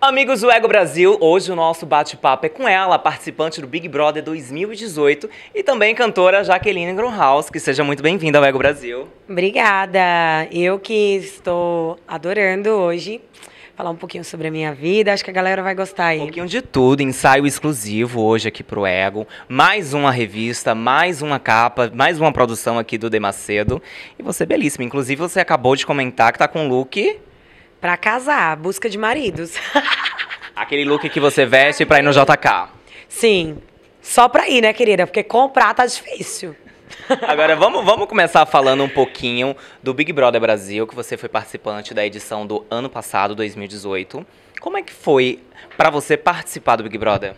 Amigos do Ego Brasil, hoje o nosso bate-papo é com ela, participante do Big Brother 2018 e também cantora Jaqueline Grunhaus, que seja muito bem-vinda ao Ego Brasil. Obrigada! Eu que estou adorando hoje falar um pouquinho sobre a minha vida, acho que a galera vai gostar aí. Um pouquinho de tudo, ensaio exclusivo hoje aqui pro Ego, mais uma revista, mais uma capa, mais uma produção aqui do Demacedo e você é belíssima. Inclusive você acabou de comentar que tá com look Pra casar, busca de maridos. Aquele look que você veste pra ir no JK. Sim. Só pra ir, né, querida? Porque comprar tá difícil. Agora vamos, vamos começar falando um pouquinho do Big Brother Brasil, que você foi participante da edição do ano passado, 2018. Como é que foi para você participar do Big Brother?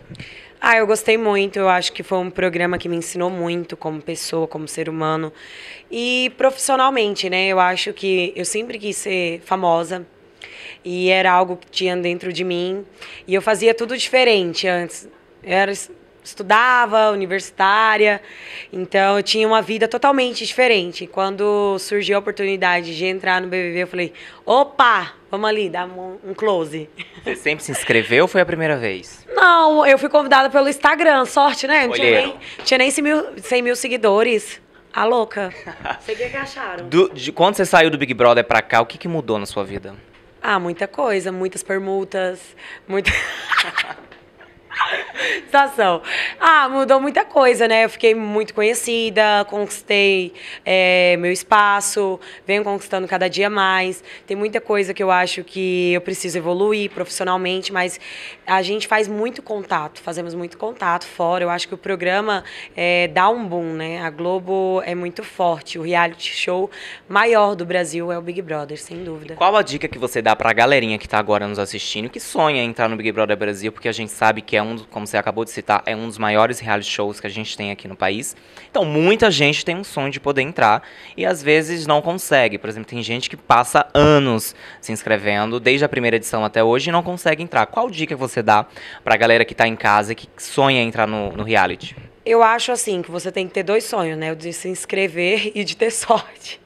Ah, eu gostei muito. Eu acho que foi um programa que me ensinou muito como pessoa, como ser humano. E profissionalmente, né? Eu acho que eu sempre quis ser famosa e era algo que tinha dentro de mim. E eu fazia tudo diferente antes. Eu era, estudava, universitária, então eu tinha uma vida totalmente diferente. Quando surgiu a oportunidade de entrar no BBB, eu falei: opa, vamos ali, dar um, close. Você sempre se inscreveu ou foi a primeira vez? Não, eu fui convidada pelo Instagram, sorte, né? Não tinha nem, tinha nem 100 mil, 100 mil seguidores. A louca. Sei que acharam. Do, de, quando você saiu do Big Brother pra cá, o que, que mudou na sua vida? Ah, muita coisa, muitas permutas, muita. Situação. Ah, mudou muita coisa, né? Eu fiquei muito conhecida, conquistei é, meu espaço, venho conquistando cada dia mais. Tem muita coisa que eu acho que eu preciso evoluir profissionalmente, mas a gente faz muito contato, fazemos muito contato fora. Eu acho que o programa é, dá um boom, né? A Globo é muito forte. O reality show maior do Brasil é o Big Brother, sem dúvida. Qual a dica que você dá pra galerinha que tá agora nos assistindo, que sonha entrar no Big Brother Brasil, porque a gente sabe que é um, como você acabou de citar, é um dos maiores reality shows que a gente tem aqui no país. Então, muita gente tem um sonho de poder entrar e às vezes não consegue. Por exemplo, tem gente que passa anos se inscrevendo, desde a primeira edição até hoje, e não consegue entrar. Qual dica você dá pra galera que tá em casa e que sonha entrar no, no reality? Eu acho assim que você tem que ter dois sonhos, né? O de se inscrever e de ter sorte.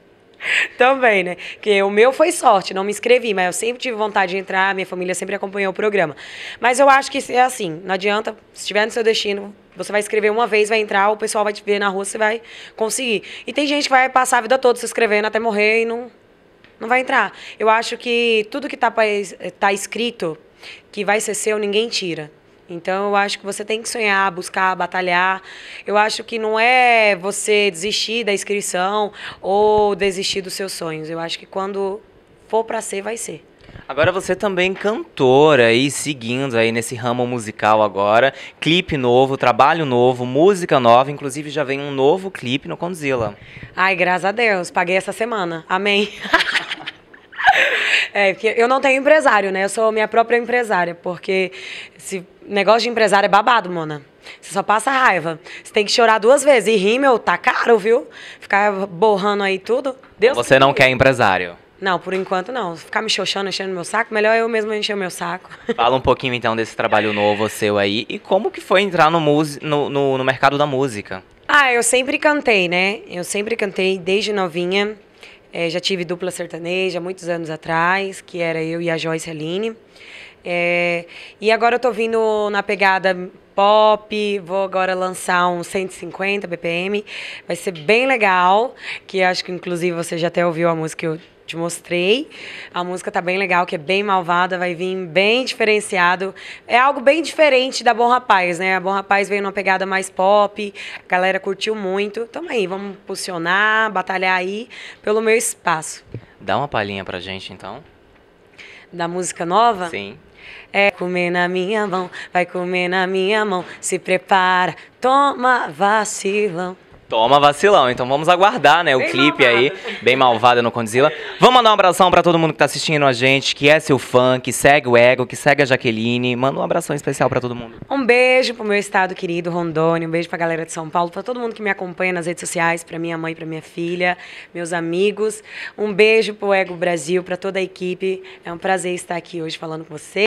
Também, né? Que o meu foi sorte, não me inscrevi, mas eu sempre tive vontade de entrar, minha família sempre acompanhou o programa. Mas eu acho que é assim, não adianta, se estiver no seu destino, você vai escrever uma vez, vai entrar, o pessoal vai te ver na rua, você vai conseguir. E tem gente que vai passar a vida toda se inscrevendo até morrer e não, não vai entrar. Eu acho que tudo que está tá escrito, que vai ser seu, ninguém tira. Então eu acho que você tem que sonhar, buscar, batalhar. Eu acho que não é você desistir da inscrição ou desistir dos seus sonhos. Eu acho que quando for para ser, vai ser. Agora você também cantora e seguindo aí nesse ramo musical agora, clipe novo, trabalho novo, música nova, inclusive já vem um novo clipe no Condzilla. Ai, graças a Deus, paguei essa semana. Amém. É, porque eu não tenho empresário, né? Eu sou minha própria empresária, porque esse negócio de empresário é babado, mona. Você só passa raiva. Você tem que chorar duas vezes. E rir, meu, tá caro, viu? Ficar borrando aí tudo. Deus Você não quer empresário? Não, por enquanto não. Ficar me xoxando, enchendo meu saco, melhor eu mesmo encher o meu saco. Fala um pouquinho então desse trabalho novo seu aí e como que foi entrar no, no, no, no mercado da música. Ah, eu sempre cantei, né? Eu sempre cantei desde novinha. É, já tive dupla sertaneja muitos anos atrás, que era eu e a Joyce Aline. É, e agora eu tô vindo na pegada pop, vou agora lançar um 150 BPM, vai ser bem legal, que acho que inclusive você já até ouviu a música que eu te mostrei. A música tá bem legal, que é bem malvada, vai vir bem diferenciado. É algo bem diferente da Bom Rapaz, né? A Bom Rapaz veio numa pegada mais pop, a galera curtiu muito. Tamo aí, vamos posicionar, batalhar aí pelo meu espaço. Dá uma palhinha pra gente, então. Da música nova? Sim. É comer na minha mão, vai comer na minha mão, se prepara, toma vacilão. Toma vacilão. Então vamos aguardar, né? O bem clipe malvada. aí, bem malvada no Condzilla. Vamos mandar um abração para todo mundo que tá assistindo a gente, que é seu fã, que segue o Ego, que segue a Jaqueline. Manda um abração especial para todo mundo. Um beijo pro meu estado querido, Rondônia. Um beijo pra galera de São Paulo, para todo mundo que me acompanha nas redes sociais, para minha mãe, para minha filha, meus amigos. Um beijo pro Ego Brasil, para toda a equipe. É um prazer estar aqui hoje falando com você.